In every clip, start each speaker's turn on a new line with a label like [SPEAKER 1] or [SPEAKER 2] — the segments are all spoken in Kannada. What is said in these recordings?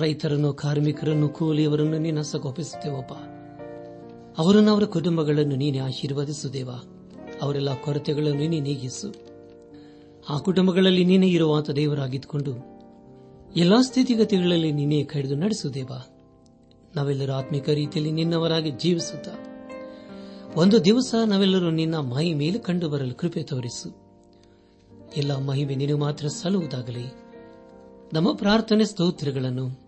[SPEAKER 1] ರೈತರನ್ನು ಕಾರ್ಮಿಕರನ್ನು ಕೂಲಿಯವರನ್ನು ನೀನು ಸಗೋಪಿಸುತ್ತೇವಪ್ಪ ಅವರನ್ನು ಅವರ ಕುಟುಂಬಗಳನ್ನು ನೀನೆ ಆಶೀರ್ವದಿಸುತ್ತೇವ ಅವರೆಲ್ಲ ಕೊರತೆಗಳನ್ನು ನೀನೆ ನೀಗಿಸು. ಆ ಕುಟುಂಬಗಳಲ್ಲಿ ನೀನೇ ಇರುವಂತ ದೇವರಾಗಿದ್ದುಕೊಂಡು ಎಲ್ಲಾ ಸ್ಥಿತಿಗತಿಗಳಲ್ಲಿ ನೀನೇ ಕಡಿದು ನಡೆಸುದೇವ ನಾವೆಲ್ಲರೂ ಆತ್ಮಿಕ ರೀತಿಯಲ್ಲಿ ನಿನ್ನವರಾಗಿ ಜೀವಿಸುತ್ತ ಒಂದು ದಿವಸ ನಾವೆಲ್ಲರೂ ನಿನ್ನ ಮಹಿ ಮೇಲೆ ಕಂಡು ಬರಲು ಕೃಪೆ ತೋರಿಸು. ಎಲ್ಲ ಮಹಿಮೆ ನೀನು ಮಾತ್ರ ಸಲ್ಲುವುದಾಗಲಿ. ನಮ್ಮ ಪ್ರಾರ್ಥನೆ ಸ್ತೋತ್ರಗಳನ್ನು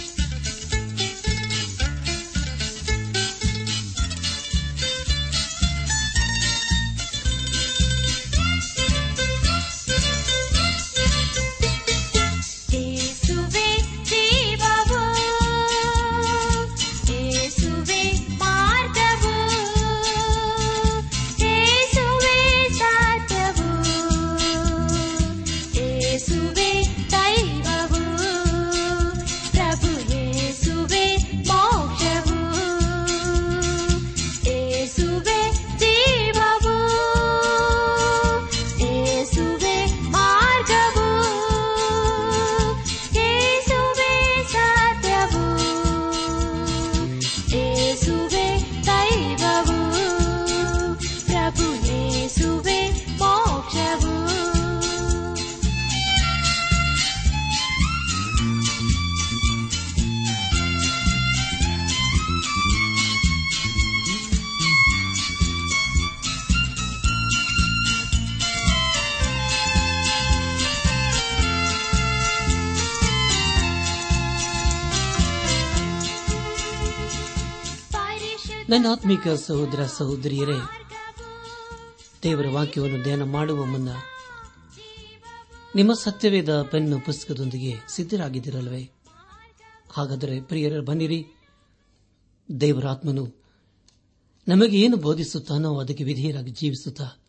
[SPEAKER 1] ನನ್ನ ಆತ್ಮಿಕ ಸಹೋದರ ಸಹೋದರಿಯರೇ, ದೇವರ ವಾಕ್ಯವನ್ನು ಧ್ಯಾನ ಮಾಡುವ ಮುನ್ನ ನಿಮ್ಮ ಸತ್ಯವೇದ ಪೆನ್ನು ಪುಸ್ತಕದೊಂದಿಗೆ ಸಿದ್ಧರಾಗಿದ್ದಿರಲ್ವೇ? ಹಾಗಾದರೆ ಪ್ರಿಯರ, ಬನ್ನಿರಿ. ದೇವರ ಆತ್ಮನು ನಮಗೆ ಏನು ಬೋಧಿಸುತ್ತಾನೋ ಅದಕ್ಕೆ ವಿಧೇಯರಾಗಿ ಜೀವಿಸುತ್ತಾ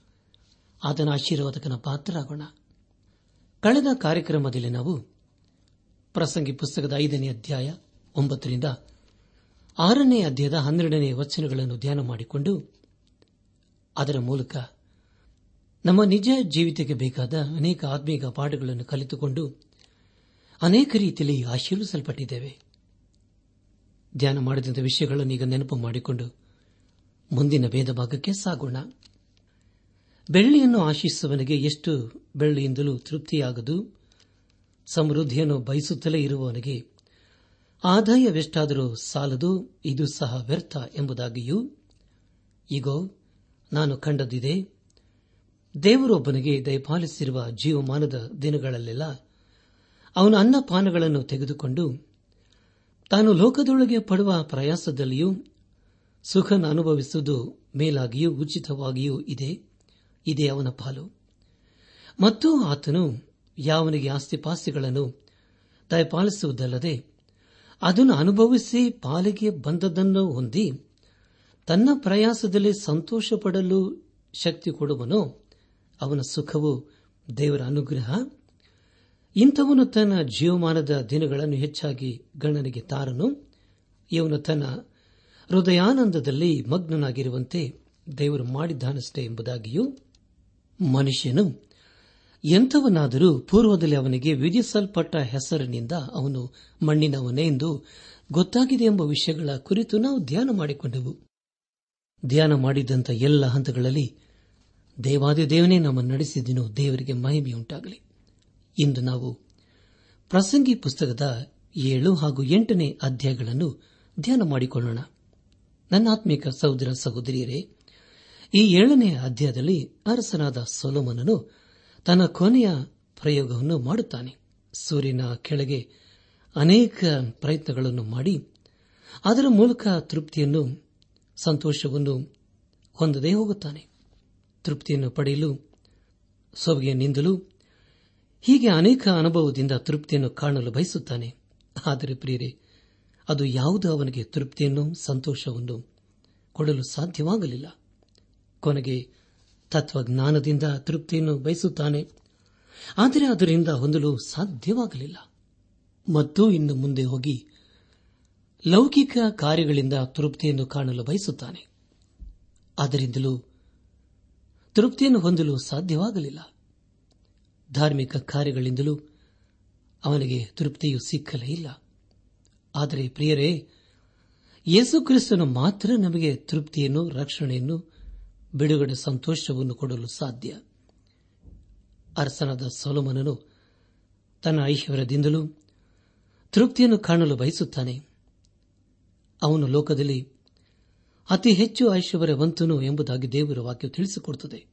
[SPEAKER 1] ಆತನ ಆಶೀರ್ವಾದಕನ ಪಾತ್ರರಾಗೋಣ. ಕಳೆದ ಕಾರ್ಯಕ್ರಮದಲ್ಲಿ ನಾವು ಪ್ರಸಂಗಿ ಪುಸ್ತಕದ ಐದನೇ ಅಧ್ಯಾಯ ಒಂಬತ್ತರಿಂದ ಆರನೇ ಅಧ್ಯಾಯದ ಹನ್ನೆರಡನೇ ವಚನಗಳನ್ನು ಧ್ಯಾನ ಮಾಡಿಕೊಂಡು ಅದರ ಮೂಲಕ ನಮ್ಮ ನಿಜ ಜೀವಿತಕ್ಕೆ ಬೇಕಾದ ಅನೇಕ ಆತ್ಮೀಕ ಪಾಠಗಳನ್ನು ಕಲಿತುಕೊಂಡು ಅನೇಕ ರೀತಿಯಲ್ಲಿ ಆಶೀರ್ವಿಸಲ್ಪಟ್ಟಿದ್ದೇವೆ. ಧ್ಯಾನ ಮಾಡಿದಂಥ ವಿಷಯಗಳನ್ನು ಈಗ ನೆನಪು ಮಾಡಿಕೊಂಡು ಮುಂದಿನ ಭೇದ ಭಾಗಕ್ಕೆ ಸಾಗೋಣ. ಬೆಳ್ಳಿಯನ್ನು ಆಶಿಸುವವನಿಗೆ ಎಷ್ಟು ಬೆಳ್ಳಿಯಿಂದಲೂ ತೃಪ್ತಿಯಾಗದು. ಸಮೃದ್ಧಿಯನ್ನು ಬಯಸುತ್ತಲೇ ಇರುವವನಿಗೆ ಆದಾಯವೆಷ್ಟಾದರೂ ಸಾಲದು, ಇದು ಸಹ ವ್ಯರ್ಥ ಎಂಬುದಾಗಿಯೂ ಈಗೋ ನಾನು ಕಂಡದಿದೆ. ದೇವರೊಬ್ಬನಿಗೆ ದಯಪಾಲಿಸಿರುವ ಜೀವಮಾನದ ದಿನಗಳಲ್ಲೆಲ್ಲ ಅವನ ಅನ್ನಪಾನಗಳನ್ನು ತೆಗೆದುಕೊಂಡು ತಾನು ಲೋಕದೊಳಗೆ ಪಡುವ ಪ್ರಯಾಸದಲ್ಲಿಯೂ, ಸುಖನ ಅನುಭವಿಸುವುದು ಮೇಲಾಗಿಯೂ ಉಚಿತವಾಗಿಯೂ ಇದೆ, ಇದೇ ಅವನ ಪಾಲು. ಮತ್ತು ಆತನು ಯಾವನಿಗೆ ಆಸ್ತಿಪಾಸ್ತಿಗಳನ್ನು ದಯಪಾಲಿಸುವುದಲ್ಲದೆ ಅದನ್ನು ಅನುಭವಿಸಿ ಪಾಲಿಗೆ ಬಂದದನ್ನು ಹೊಂದಿ ತನ್ನ ಪ್ರಯಾಸದಲ್ಲಿ ಸಂತೋಷ ಪಡಲು ಶಕ್ತಿ ಕೊಡುವನು ಅವನ ಸುಖವು ದೇವರ ಅನುಗ್ರಹ. ಇಂಥವನು ತನ್ನ ಜೀವಮಾನದ ದಿನಗಳನ್ನು ಹೆಚ್ಚಾಗಿ ಗಣನಿಗೆ ತಾರನು. ಇವನು ತನ್ನ ಹೃದಯಾನಂದದಲ್ಲಿ ಮಗ್ನನಾಗಿರುವಂತೆ ದೇವರು ಮಾಡಿದ್ದಾನಷ್ಟೇ ಎಂಬುದಾಗಿಯೂ ಮನುಷ್ಯನು ಎಂಥವನಾದರೂ ಪೂರ್ವದಲ್ಲಿ ಅವನಿಗೆ ವಿಧಿಸಲ್ಪಟ್ಟ ಹೆಸರಿನಿಂದ ಅವನು ಮಣ್ಣಿನವನೇ ಎಂದು ಗೊತ್ತಾಗಿದೆ ಎಂಬ ವಿಷಯಗಳ ಕುರಿತು ನಾವು ಧ್ಯಾನ ಮಾಡಿಕೊಂಡೆವು. ಧ್ಯಾನ ಮಾಡಿದಂಥ ಎಲ್ಲ ಹಂತಗಳಲ್ಲಿ ದೇವಾದಿ ದೇವನೇ ನಮ್ಮನ್ನು ನಡೆಸಿದಿನೋ, ದೇವರಿಗೆ ಮಹಿಮೆಯುಂಟಾಗಲಿ ಇಂದು ನಾವು ಪ್ರಸಂಗಿ ಪುಸ್ತಕದ ಏಳು ಹಾಗೂ ಎಂಟನೇ ಅಧ್ಯಾಯಗಳನ್ನು ಧ್ಯಾನ ಮಾಡಿಕೊಳ್ಳೋಣ. ನನ್ನ ಆತ್ಮಿಕ ಸಹೋದರ ಸಹೋದರಿಯರೇ, ಈ ಏಳನೇ ಅಧ್ಯಾಯದಲ್ಲಿ ಅರಸನಾದ ಸೊಲೋಮನನು ತನ್ನ ಕೊನೆಯ ಪ್ರಯೋಗವನ್ನು ಮಾಡುತ್ತಾನೆ. ಸೂರ್ಯನ ಕೆಳಗೆ ಅನೇಕ ಪ್ರಯತ್ನಗಳನ್ನು ಮಾಡಿ, ಅದರ ಮೂಲಕ ತೃಪ್ತಿಯನ್ನು, ಸಂತೋಷವನ್ನು ಹೊಂದದೇ ಹೋಗುತ್ತಾನೆ. ತೃಪ್ತಿಯನ್ನು ಪಡೆಯಲು ಸೊಬಗಿನಿಂದಲೂ ಹೀಗೆ ಅನೇಕ ಅನುಭವದಿಂದ ತೃಪ್ತಿಯನ್ನು ಕಾಣಲು ಬಯಸುತ್ತಾನೆ. ಆದರೆ ಪ್ರಿಯರೇ, ಅದು ಯಾವುದು ಅವನಿಗೆ ತೃಪ್ತಿಯನ್ನು, ಸಂತೋಷವನ್ನು ಕೊಡಲು ಸಾಧ್ಯವಾಗಲಿಲ್ಲ. ಕೊನೆಗೆ ತತ್ವಜ್ಞಾನದಿಂದ ತೃಪ್ತಿಯನ್ನು ಬಯಸುತ್ತಾನೆ. ಆದರೆ ಅದರಿಂದ ಹೊಂದಲು ಸಾಧ್ಯವಾಗಲಿಲ್ಲ. ಮತ್ತು ಇನ್ನು ಮುಂದೆ ಹೋಗಿ ಲೌಕಿಕ ಕಾರ್ಯಗಳಿಂದ ತೃಪ್ತಿಯನ್ನು ಕಾಣಲು ಬಯಸುತ್ತಾನೆ. ಅದರಿಂದಲೂ ತೃಪ್ತಿಯನ್ನು ಹೊಂದಲು ಸಾಧ್ಯವಾಗಲಿಲ್ಲ. ಧಾರ್ಮಿಕ ಕಾರ್ಯಗಳಿಂದಲೂ ಅವನಿಗೆ ತೃಪ್ತಿಯು ಸಿಕ್ಕಲೇ ಇಲ್ಲ. ಆದರೆ ಪ್ರಿಯರೇ ಯೇಸುಕ್ರಿಸ್ತನು ಮಾತ್ರ ನಮಗೆ ತೃಪ್ತಿಯನ್ನು, ರಕ್ಷಣೆಯನ್ನು ಬಿಡುಗಡೆ ಸಂತೋಷವನ್ನು ಕೊಡಲು ಸಾಧ್ಯ. ಅರಸನಾದ ಸೊಲೋಮನನು ತನ್ನ ಐಶ್ವರ್ಯದಿಂದಲೂ ತೃಪ್ತಿಯನ್ನು ಕಾಣಲು ಬಯಸುತ್ತಾನೆ. ಅವನು ಲೋಕದಲ್ಲಿ ಅತಿ ಹೆಚ್ಚು ಐಶ್ವರ್ಯವಂತನು ಎಂಬುದಾಗಿ ದೇವರ ವಾಕ್ಯ ತಿಳಿಸಿಕೊಡುತ್ತದೆ.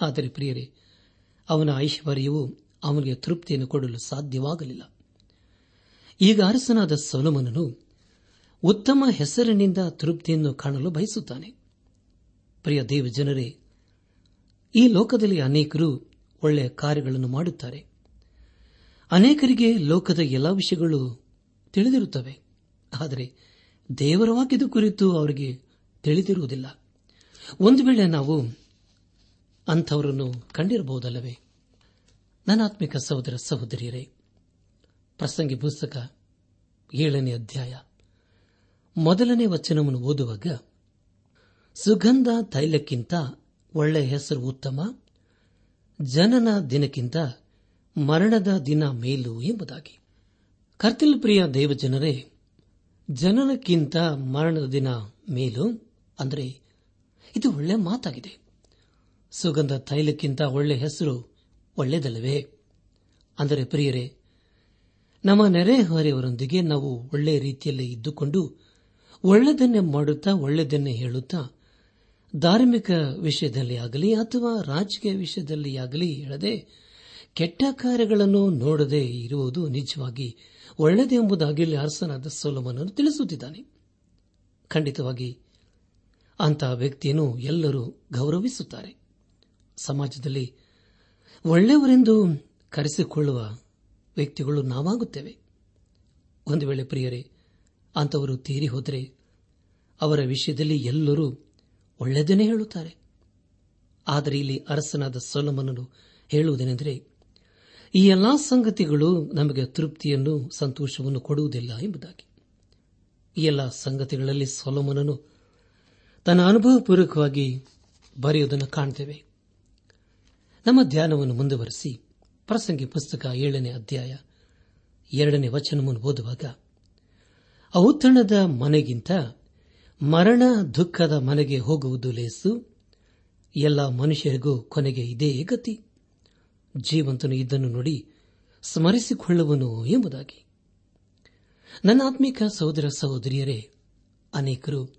[SPEAKER 1] ಆದರೆ ಪ್ರಿಯರೇ, ಅವನ ಐಶ್ವರ್ಯವು ಅವನಿಗೆ ತೃಪ್ತಿಯನ್ನು ಕೊಡಲು ಸಾಧ್ಯವಾಗಲಿಲ್ಲ. ಈಗ ಅರಸನಾದ ಸೊಲೋಮನನು ಉತ್ತಮ ಹೆಸರಿನಿಂದ ತೃಪ್ತಿಯನ್ನು ಕಾಣಲು ಬಯಸುತ್ತಾನೆ. ಪ್ರಿಯ ದೇವ ಜನರೇ, ಈ ಲೋಕದಲ್ಲಿ ಅನೇಕರು ಒಳ್ಳೆಯ ಕಾರ್ಯಗಳನ್ನು ಮಾಡುತ್ತಾರೆ. ಅನೇಕರಿಗೆ ಲೋಕದ ಎಲ್ಲ ವಿಷಯಗಳು ತಿಳಿದಿರುತ್ತವೆ. ಆದರೆ ದೇವರ ವಾಕ್ಯದ ಕುರಿತು ಅವರಿಗೆ ತಿಳಿದಿರುವುದಿಲ್ಲ. ಒಂದು ವೇಳೆ ನಾವು ಅಂಥವರನ್ನು ಕಂಡಿರಬಹುದಲ್ಲವೇ? ನನಾತ್ಮಿಕ ಸಹೋದರ ಸಹೋದರಿಯರೇ, ಪ್ರಸಂಗಿ ಪುಸ್ತಕ ಏಳನೇ ಅಧ್ಯಾಯ. ಮೊದಲನೇ ವಚನವನ್ನು ಓದುವಾಗ ಸುಗಂಧ ತೈಲಕ್ಕಿಂತ ಒಳ್ಳೆ ಹೆಸರು ಉತ್ತಮ, ಜನನ ದಿನಕ್ಕಿಂತ ಮರಣದ ದಿನ ಮೇಲು ಎಂಬುದಾಗಿ. ಕರ್ತಿಲ್ ಪ್ರಿಯ ದೇವಜನರೇ, ಜನನಕ್ಕಿಂತ ಮರಣದ ದಿನ ಮೇಲು ಅಂದರೆ ಇದು ಒಳ್ಳೆ ಮಾತಾಗಿದೆ. ಸುಗಂಧ ತೈಲಕ್ಕಿಂತ ಒಳ್ಳೆ ಹೆಸರು ಒಳ್ಳೆಯದಲ್ಲವೇ ಅಂದರೆ ಪ್ರಿಯರೇ, ನಮ್ಮ ನೆರೆಹೊರೆಯವರೊಂದಿಗೆ ನಾವು ಒಳ್ಳೆಯ ರೀತಿಯಲ್ಲಿ ಇದ್ದುಕೊಂಡು ಒಳ್ಳೆಯದನ್ನೇ ಮಾಡುತ್ತಾ ಒಳ್ಳೆಯದನ್ನೇ ಹೇಳುತ್ತಾ ಧಾರ್ಮಿಕ ವಿಷಯದಲ್ಲಿ ಆಗಲಿ ಅಥವಾ ರಾಜಕೀಯ ವಿಷಯದಲ್ಲಿ ಆಗಲಿ ಹೇಳದೆ ಕೆಟ್ಟ ಕಾರ್ಯಗಳನ್ನು ನೋಡದೆ ಇರುವುದು ನಿಜವಾಗಿ ಒಳ್ಳೆಯದೆಂಬುದಾಗಿ ಅರಸನಾದ ಸೋಲಮನನ್ನು ತಿಳಿಸುತ್ತಿದ್ದಾನೆ. ಖಂಡಿತವಾಗಿ ಅಂತಹ ವ್ಯಕ್ತಿಯನ್ನು ಎಲ್ಲರೂ ಗೌರವಿಸುತ್ತಾರೆ. ಸಮಾಜದಲ್ಲಿ ಒಳ್ಳೆಯವರೆಂದು ಕರೆಸಿಕೊಳ್ಳುವ ವ್ಯಕ್ತಿಗಳು ನಾವಾಗುತ್ತೇವೆ. ಒಂದು ವೇಳೆ ಪ್ರಿಯರೇ ಅಂತವರು ತೀರಿ ಹೋದರೆ ಅವರ ವಿಷಯದಲ್ಲಿ ಎಲ್ಲರೂ ಒಳ್ಳೆಯದನ್ನೇ ಹೇಳುತ್ತಾರೆ. ಆದರೆ ಇಲ್ಲಿ ಅರಸನಾದ ಸೊಲಮನನು ಹೇಳುವುದೇನೆಂದರೆ, ಈ ಎಲ್ಲಾ ಸಂಗತಿಗಳು ನಮಗೆ ತೃಪ್ತಿಯನ್ನು ಸಂತೋಷವನ್ನು ಕೊಡುವುದಿಲ್ಲ ಎಂಬುದಾಗಿ. ಈ ಎಲ್ಲ ಸಂಗತಿಗಳಲ್ಲಿ ಸೊಲಮನನು ತನ್ನ ಅನುಭವಪೂರ್ವಕವಾಗಿ ಬರೆಯುವುದನ್ನು ಕಾಣುತ್ತೇವೆ ನಮ್ಮ ಧ್ಯಾನವನ್ನು ಮುಂದುವರೆಸಿ ಪ್ರಸಂಗಿ ಪುಸ್ತಕ ಏಳನೇ ಅಧ್ಯಾಯ ಎರಡನೇ ವಚನವನ್ನು ಓದುವಾಗ, ಔತಣದ ಮನೆಗಿಂತ ಮರಣ ದುಃಖದ ಮನೆಗೆ ಹೋಗುವುದು ಲೇಸು. ಎಲ್ಲ ಮನುಷ್ಯರಿಗೂ ಕೊನೆಗೆ ಇದೇ ಗತಿ. ಜೀವಂತನು ಇದನ್ನು ನೋಡಿ ಸ್ಮರಿಸಿಕೊಳ್ಳುವನು ಎಂಬುದಾಗಿ. ನನ್ನ ಆತ್ಮಿಕ ಸಹೋದರ ಸಹೋದರಿಯರೇ, ಅನೇಕರು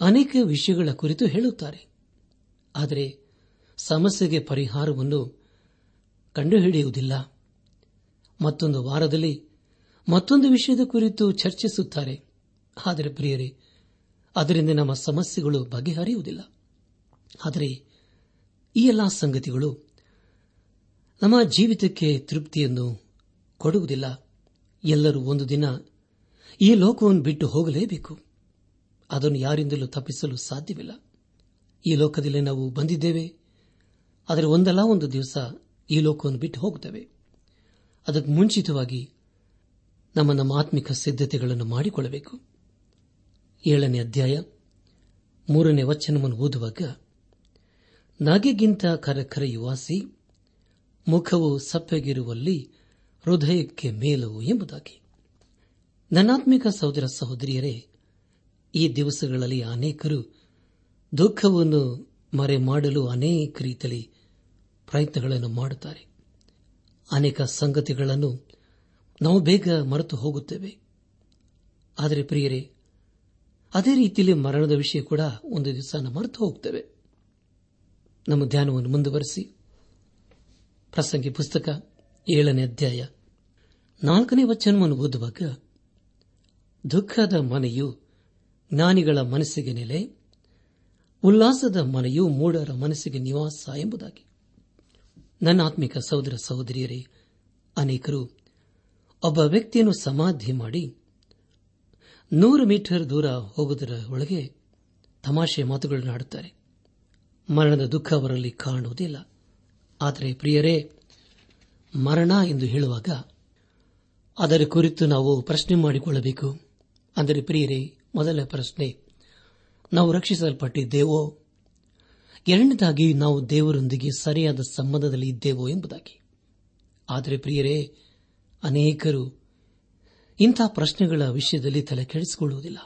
[SPEAKER 1] ಅನೇಕ ವಿಷಯಗಳ ಕುರಿತು ಹೇಳುತ್ತಾರೆ. ಆದರೆ ಸಮಸ್ಯೆಗೆ ಪರಿಹಾರವನ್ನು ಕಂಡುಹಿಡಿಯುವುದಿಲ್ಲ. ಮತ್ತೊಂದು ವಾರದಲ್ಲಿ ಮತ್ತೊಂದು ವಿಷಯದ ಕುರಿತು ಚರ್ಚಿಸುತ್ತಾರೆ. ಆದರೆ ಪ್ರಿಯರೇ ಅದರಿಂದ ನಮ್ಮ ಸಮಸ್ಯೆಗಳು ಬಗೆಹರಿಯುವುದಿಲ್ಲ. ಆದರೆ ಈ ಎಲ್ಲಾ ಸಂಗತಿಗಳು ನಮ್ಮ ಜೀವಿತಕ್ಕೆ ತೃಪ್ತಿಯನ್ನು ಕೊಡುವುದಿಲ್ಲ. ಎಲ್ಲರೂ ಒಂದು ದಿನ ಈ ಲೋಕವನ್ನು ಬಿಟ್ಟು ಹೋಗಲೇಬೇಕು. ಅದನ್ನು ಯಾರಿಂದಲೂ ತಪ್ಪಿಸಲು ಸಾಧ್ಯವಿಲ್ಲ. ಈ ಲೋಕದಲ್ಲಿ ನಾವು ಬಂದಿದ್ದೇವೆ. ಆದರೆ ಒಂದಲ್ಲ ಒಂದು ದಿವಸ ಈ ಲೋಕವನ್ನು ಬಿಟ್ಟು ಹೋಗುತ್ತೇವೆ. ಅದಕ್ಕೆ ಮುಂಚಿತವಾಗಿ ನಮ್ಮ ನಮ್ಮ ಆತ್ಮಿಕ ಸಿದ್ಧತೆಗಳನ್ನು ಮಾಡಿಕೊಳ್ಳಬೇಕು. ಏಳನೇ ಅಧ್ಯಾಯ, ಮೂರನೇ ವಚನವನ್ನು ಓದುವಾಗ, ನಗೆಗಿಂತ ಕರಕರೆಯುವಾಸಿ, ಮುಖವು ಸಪ್ಪೆಗಿರುವಲ್ಲಿ ಹೃದಯಕ್ಕೆ ಮೇಲವು ಎಂಬುದಾಗಿ. ನನಾತ್ಮಿಕ ಸಹೋದರ ಸಹೋದರಿಯರೇ, ಈ ದಿವಸಗಳಲ್ಲಿ ಅನೇಕರು ದುಃಖವನ್ನು ಮರೆ ಮಾಡಲು ಅನೇಕ ರೀತಿಯಲ್ಲಿ ಪ್ರಯತ್ನಗಳನ್ನು ಮಾಡುತ್ತಾರೆ. ಅನೇಕ ಸಂಗತಿಗಳನ್ನು ನಾವು ಬೇಗ ಮರೆತು ಹೋಗುತ್ತೇವೆ. ಆದರೆ ಪ್ರಿಯರೇ ಅದೇ ರೀತಿಯಲ್ಲಿ ಮರಣದ ವಿಷಯ ಕೂಡ ಒಂದು ದಿವಸ ಮರೆತು ಹೋಗ್ತೇವೆ. ನಮ್ಮ ಧ್ಯಾನವನ್ನು ಮುಂದುವರೆಸಿ. ಪ್ರಸಂಗಿ ಪುಸ್ತಕ ಏಳನೇ ಅಧ್ಯಾಯ. ನಾಲ್ಕನೇ ವಚನವನ್ನು ಓದುವಾಗ, ದುಃಖದ ಮನೆಯು ಜ್ಞಾನಿಗಳ ಮನಸ್ಸಿಗೆ ನೆಲೆ, ಉಲ್ಲಾಸದ ಮನೆಯು ಮೂಢರ ಮನಸ್ಸಿಗೆ ನಿವಾಸ ಎಂಬುದಾಗಿ. ನನ್ನ ಆತ್ಮಿಕ ಸಹೋದರ ಸಹೋದರಿಯರೇ, ಅನೇಕರು ಒಬ್ಬ ವ್ಯಕ್ತಿಯನ್ನು ಸಮಾಧಿ ಮಾಡಿ ನೂರು ಮೀಟರ್ ದೂರ ಹೋಗುವುದರ ಒಳಗೆ ತಮಾಷೆ ಮಾತುಗಳನ್ನು ಆಡುತ್ತಾರೆ ಮರಣದ ದುಃಖ ಅವರಲ್ಲಿ ಕಾಣುವುದಿಲ್ಲ. ಆದರೆ ಪ್ರಿಯರೇ, ಮರಣ ಎಂದು ಹೇಳುವಾಗ ಅದರ ಕುರಿತು ನಾವು ಪ್ರಶ್ನೆ ಮಾಡಿಕೊಳ್ಳಬೇಕು. ಅಂದರೆ ಪ್ರಿಯರೇ, ಮೊದಲ ಪ್ರಶ್ನೆ, ನಾವು ರಕ್ಷಿಸಲ್ಪಟ್ಟಿದ್ದೇವೋ? ಎರಡನೇದಾಗಿ, ನಾವು ದೇವರೊಂದಿಗೆ ಸರಿಯಾದ ಸಂಬಂಧದಲ್ಲಿ ಇದ್ದೇವೋ ಎಂಬುದಾಗಿ. ಆದರೆ ಪ್ರಿಯರೇ, ಅನೇಕರು ಇಂಥ ಪ್ರಶ್ನೆಗಳ ವಿಷಯದಲ್ಲಿ ತಲೆ ಕೆಡಿಸಿಕೊಳ್ಳುವುದಿಲ್ಲ.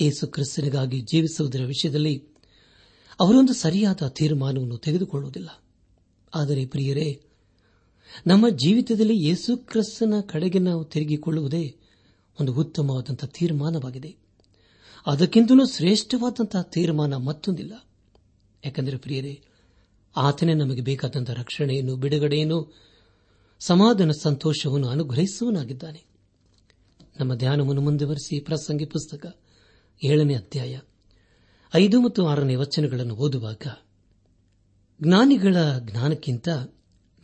[SPEAKER 1] ಏಸು ಕ್ರಿಸ್ತನಿಗಾಗಿ ಜೀವಿಸುವುದರ ವಿಷಯದಲ್ಲಿ ಅವರೊಂದು ಸರಿಯಾದ ತೀರ್ಮಾನವನ್ನು ತೆಗೆದುಕೊಳ್ಳುವುದಿಲ್ಲ. ಆದರೆ ಪ್ರಿಯರೇ, ನಮ್ಮ ಜೀವಿತದಲ್ಲಿ ಯೇಸು ಕ್ರಿಸ್ತನ ಕಡೆಗೆ ನಾವು ತಿರುಗಿಕೊಳ್ಳುವುದೇ ಒಂದು ಉತ್ತಮವಾದಂಥ ತೀರ್ಮಾನವಾಗಿದೆ. ಅದಕ್ಕಿಂತಲೂ ಶ್ರೇಷ್ಠವಾದಂತಹ ತೀರ್ಮಾನ ಮತ್ತೊಂದಿಲ್ಲ. ಯಾಕೆಂದರೆ ಪ್ರಿಯರೇ, ಆತನೇ ನಮಗೆ ಬೇಕಾದಂಥ ರಕ್ಷಣೆಯನ್ನು, ಬಿಡುಗಡೆಯನ್ನು, ಸಮಾಧಾನ, ಸಂತೋಷವನ್ನು ಅನುಗ್ರಹಿಸುವನಾಗಿದ್ದಾನೆ ನಮ್ಮ ಧ್ಯಾನವನ್ನು ಮುಂದುವರೆಸಿ ಪ್ರಸಂಗಿ ಪುಸ್ತಕ ಏಳನೇ ಅಧ್ಯಾಯ ಐದು ಮತ್ತು ಆರನೇ ವಚನಗಳನ್ನು ಓದುವಾಗ, ಜ್ಞಾನಿಗಳ ಜ್ಞಾನಕ್ಕಿಂತ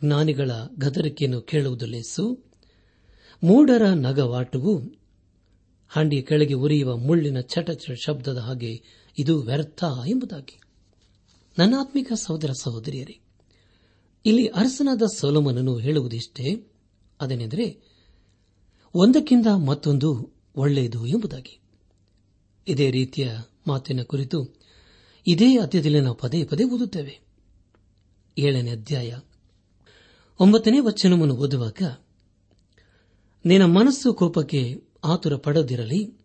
[SPEAKER 1] ಜ್ಞಾನಿಗಳ ಗದರಿಕೆಯನ್ನು ಕೇಳುವುದು ಲೇಸು. ಮೂಢರ ನಗವಾಟವು ಹಂಡಿಯ ಕೆಳಗೆ ಉರಿಯುವ ಮುಳ್ಳಿನ ಚಟ ಶಬ್ದದ ಹಾಗೆ ಇದು ವ್ಯರ್ಥ ಎಂಬುದಾಗಿ. ನನ್ನ ಆತ್ಮಿಕ ಸಹೋದರ ಸಹೋದರಿಯರೇ, ಇಲ್ಲಿ ಅರಸನಾದ ಸೋಲೋಮನನು ಹೇಳುವುದಿಷ್ಟೇ, ಅದೇನೆಂದರೆ ಒಂದಕ್ಕಿಂತ ಮತ್ತೊಂದು ಒಳ್ಳೆಯದು ಎಂಬುದಾಗಿ. ಇದೇ ರೀತಿಯ ಮಾತಿನ ಕುರಿತು ಇದೇ ಅಧ್ಯದಲ್ಲಿ ನಾವು ಪದೇ ಪದೇ ಓದುತ್ತೇವೆ. ಏಳನೇ ಅಧ್ಯಾಯ. ಒಂಬತ್ತನೇ ವಚನವನ್ನು ಓದುವಾಗ, ನಿನ್ನ ಮನಸ್ಸು ಕೋಪಕ್ಕೆ ಆತುರ ಪಡದಿರಲಿ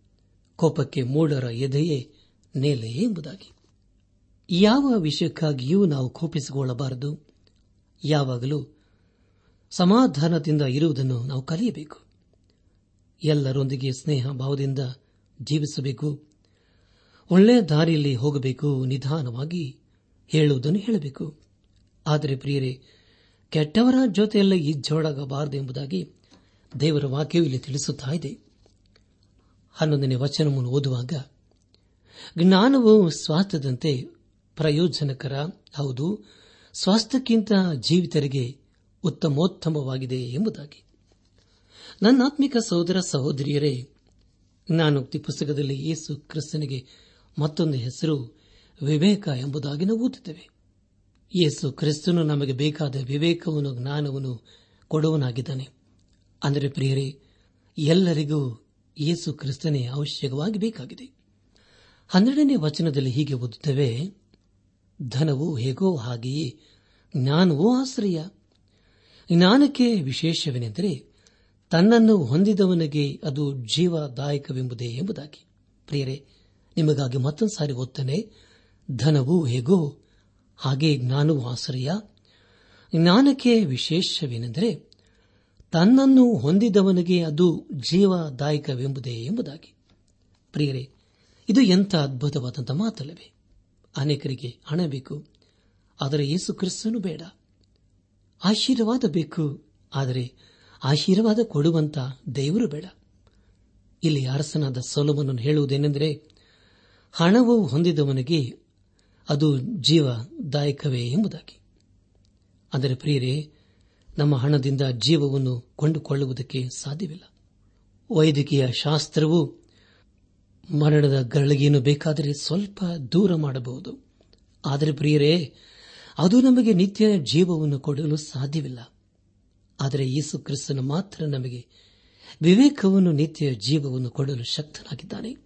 [SPEAKER 1] ಕೋಪಕ್ಕೆ ಮೂಡರ ಎದೆಯೇ ನೇಲೆಯೇ ಎಂಬುದಾಗಿ. ಯಾವ ವಿಷಯಕ್ಕಾಗಿಯೂ ನಾವು ಕೋಪಿಸಿಕೊಳ್ಳಬಾರದು. ಯಾವಾಗಲೂ ಸಮಾಧಾನದಿಂದ ಇರುವುದನ್ನು ನಾವು ಕಲಿಯಬೇಕು. ಎಲ್ಲರೊಂದಿಗೆ ಸ್ನೇಹ ಭಾವದಿಂದ ಜೀವಿಸಬೇಕು. ಒಳ್ಳೆಯ ದಾರಿಯಲ್ಲಿ ಹೋಗಬೇಕು, ನಿಧಾನವಾಗಿ ಹೇಳುವುದನ್ನು ಹೇಳಬೇಕು. ಆದರೆ ಪ್ರಿಯರೇ, ಕೆಟ್ಟವರ ಜೊತೆಯಲ್ಲ ಇಜ್ಜೋಡಾಗಬಾರದು ಎಂಬುದಾಗಿ ದೇವರ ವಾಕ್ಯವು ಇಲ್ಲಿ ತಿಳಿಸುತ್ತಿದೆ ಹನ್ನೊಂದನೇ ವಚನವನ್ನು ಓದುವಾಗ, ಜ್ಞಾನವು ಸ್ವಾಸ್ಥ್ಯದಂತೆ ಪ್ರಯೋಜನಕರ, ಹೌದು, ಸ್ವಾಸ್ಥ್ಯಕ್ಕಿಂತ ಜೀವಿತರಿಗೆ ಉತ್ತಮೋತ್ತಮವಾಗಿದೆ ಎಂಬುದಾಗಿ. ನನ್ನ ಆತ್ಮಿಕ ಸಹೋದರ ಸಹೋದರಿಯರೇ ಜ್ಞಾನೋಕ್ತಿ ಪುಸ್ತಕದಲ್ಲಿ ಯೇಸು ಕ್ರಿಸ್ತನಿಗೆ ಮತ್ತೊಂದು ಹೆಸರು, ವಿವೇಕ ಎಂಬುದಾಗಿ ನಾವು ಓದುತ್ತೇವೆ. ಯೇಸು ಕ್ರಿಸ್ತನು ನಮಗೆ ಬೇಕಾದ ವಿವೇಕವನ್ನು ಜ್ಞಾನವನ್ನು ಕೊಡುವನಾಗಿದ್ದಾನೆ ಅಂದರೆ ಪ್ರಿಯರೇ, ಎಲ್ಲರಿಗೂ ಯೇಸು ಕ್ರಿಸ್ತನೇ ಅವಶ್ಯಕವಾಗಿ ಬೇಕಾಗಿದೆ. ಹನ್ನೆರಡನೇ ವಚನದಲ್ಲಿ ಹೀಗೆ ಓದುತ್ತೇವೆ, ಧನವು ಹೇಗೋ ಹಾಗೆಯೇ ಜ್ಞಾನವೂ ಆಶ್ರಯ. ಜ್ಞಾನಕ್ಕೆ ವಿಶೇಷವೇನೆಂದರೆ ತನ್ನನ್ನು ಹೊಂದಿದವನಿಗೆ ಅದು ಜೀವದಾಯಕವೆಂಬುದೇ ಎಂಬುದಾಗಿ. ಪ್ರಿಯರೇ, ನಿಮಗಾಗಿ ಮತ್ತೊಂದು ಸಾರಿ ಓದ್ತಾನೆ. ಧನವು ಹೇಗೋ, ಹಾಗೆ ಜ್ಞಾನವೂ ಆಶ್ರಯ ಜ್ಞಾನಕ್ಕೆ ವಿಶೇಷವೇನೆಂದರೆ ತನ್ನನ್ನು ಹೊಂದಿದವನಿಗೆ ಅದು ಜೀವದಾಯಕವೆಂಬುದೇ ಎಂಬುದಾಗಿ. ಪ್ರಿಯರೇ, ಇದು ಎಂಥ ಅದ್ಭುತವಾದಂಥ ಮಾತಲ್ಲವೇ. ಅನೇಕರಿಗೆ ಹಣ ಬೇಕು, ಆದರೆ ಯೇಸು ಕ್ರಿಸ್ತನು ಬೇಡ. ಆಶೀರ್ವಾದ ಬೇಕು, ಆದರೆ ಆಶೀರ್ವಾದ ಕೊಡುವಂತ ದೇವರು ಬೇಡ. ಇಲ್ಲಿ ಅರಸನಾದ ಸೊಲಮನನ್ನು ಹೇಳುವುದೇನೆಂದರೆ, ಹಣವು ಹೊಂದಿದವನಿಗೆ ಅದು ಜೀವದಾಯಕವೇ ಎಂಬುದಾಗಿ. ಅದರ ಪ್ರಿಯರೇ, ನಮ್ಮ ಹಣದಿಂದ ಜೀವವನ್ನು ಕೊಂಡುಕೊಳ್ಳುವುದಕ್ಕೆ ಸಾಧ್ಯವಿಲ್ಲ. ವೈದ್ಯಕೀಯ ಶಾಸ್ತ್ರವು ಮರಣದ ಗರಳಿಗೆಯನ್ನು ಬೇಕಾದರೆ ಸ್ವಲ್ಪ ದೂರ ಮಾಡಬಹುದು. ಆದರೆ ಪ್ರಿಯರೇ, ಅದು ನಮಗೆ ನಿತ್ಯ ಜೀವವನ್ನು ಕೊಡಲು ಸಾಧ್ಯವಿಲ್ಲ. ಆದರೆ ಯೇಸು ಕ್ರಿಸ್ತನು ಮಾತ್ರ ನಮಗೆ ವಿವೇಕವನ್ನು ನಿತ್ಯ ಜೀವವನ್ನು ಕೊಡಲು ಶಕ್ತನಾಗಿದ್ದಾನೆ.